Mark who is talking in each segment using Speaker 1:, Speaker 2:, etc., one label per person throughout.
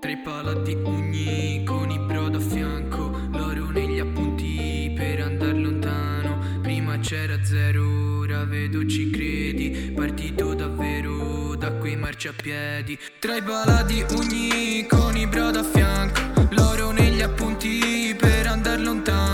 Speaker 1: Tre pala di ugni con i brodo a fianco L'oro negli appunti per andare lontano. Prima c'era zero, ora vedo ci credi. Partito davvero da quei marciapiedi Tra i pala di ugni con i brodo a fianco L'oro negli appunti per andare lontano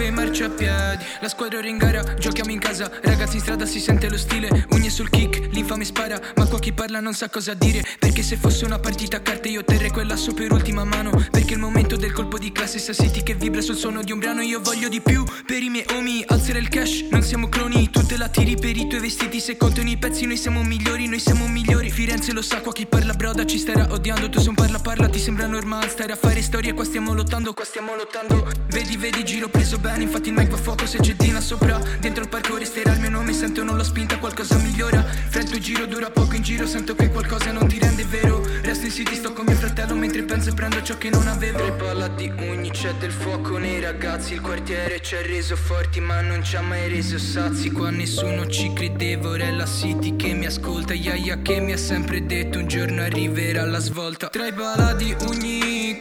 Speaker 1: quei marciapiedi La squadra ora in gara, giochiamo in casa. Ragazzi in strada si sente lo stile. Ugne sul kick, l'infame spara. Ma qua chi parla non sa cosa dire. Perché se fosse una partita a carte io terrei quell'asso per ultima mano. Perché il momento del colpo di classe. Sa City che vibra sul suono di un brano Io voglio di più. Per i miei omi Alzare il cash, non siamo cloni. Tu te la tiri per i tuoi vestiti Se contano i pezzi noi siamo migliori Noi siamo migliori. Firenze lo sa qua chi parla broda ci starà odiando. Tu se un parla parla ti sembra normale Stare a fare storie. Qua stiamo lottando Qua stiamo lottando. Vedi vedi giro preso bene Infatti il mic va a fuoco se c'è Dina sopra. Dentro il parco resterà il mio nome Sento non l'ho spinta qualcosa migliora. Frento il giro dura poco in giro Sento che qualcosa non ti rende vero. Resto in city sto con mio fratello Mentre penso e prendo ciò che non avevo. Tre palla di ugni c'è del fuoco nei ragazzi Il quartiere ci ha reso forti ma non ci ha mai reso sazi. Qua nessuno ci credeva Ora è la city che mi ascolta Yaya che mi ha sempre detto Un giorno arriverà la svolta. Tra i pala di ugni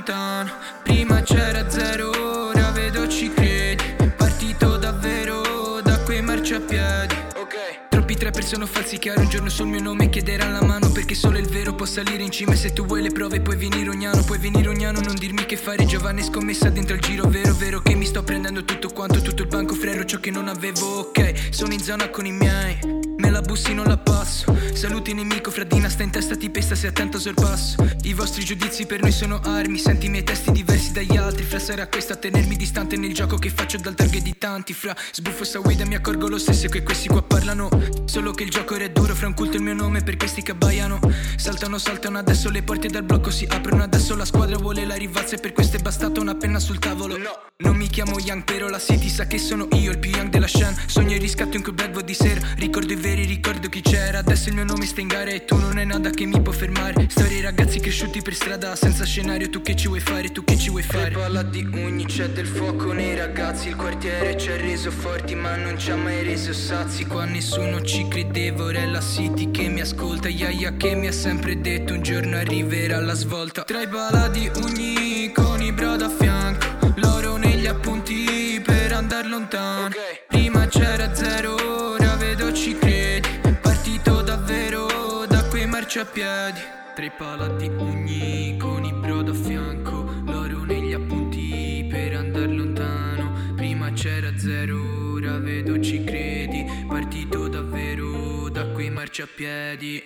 Speaker 1: lontano. Prima c'era zero, ora vedo ci credi. Partito davvero da quei marciapiedi. Ok. Troppi trapper sono falsi chiaro Un giorno sul mio nome chiederà la mano Perché solo il vero può salire in cima. E se tu vuoi le prove puoi venire ogni anno Puoi venire ogni anno non dirmi che fare Giovanni scommessa dentro il giro Vero vero che mi sto prendendo tutto quanto Tutto il banco frero ciò che non avevo Ok. Sono in zona con i miei La bussi non la passo. Saluti nemico Fradina sta in testa ti pesta sei attento al sorpasso. I vostri giudizi per noi sono armi Senti i miei testi diversi dagli altri. Fra sarà questo a tenermi distante nel gioco che faccio dal target di tanti. Fra sbuffo sta guida mi accorgo lo stesso che questi qua parlano. Solo che il gioco era duro Fra un culto il mio nome per questi che abbaiano Saltano saltano adesso le porte dal blocco si aprono Adesso la squadra vuole la rivalsa E per questo è bastata una penna sul tavolo. No. Non mi chiamo Young però la city sa che sono io il più young della scena. Sogno il riscatto in quel blackboard di sera Ricordo i veri ricordo chi c'era Adesso il mio nome sta in gara e tu non hai nada che mi può fermare. Storie ragazzi cresciuti per strada senza scenario Tu che ci vuoi fare, tu che ci vuoi fare? Palla di ugni c'è del fuoco nei ragazzi Il quartiere ci ha reso forti ma non ci ha mai reso sazi. Qua nessuno ci credeva ora è la city che mi ascolta Yaya che mi ha sempre detto un giorno arriverà la svolta. Tra i pala di ugni con i brodo a fianco L'oro negli appunti per andare lontano. Prima c'era zero, marciapiedi Tre pala di ugni con i brodo a fianco L'oro negli appunti per andare lontano. Prima c'era zero, ora vedo ci credi Partito davvero da quei marciapiedi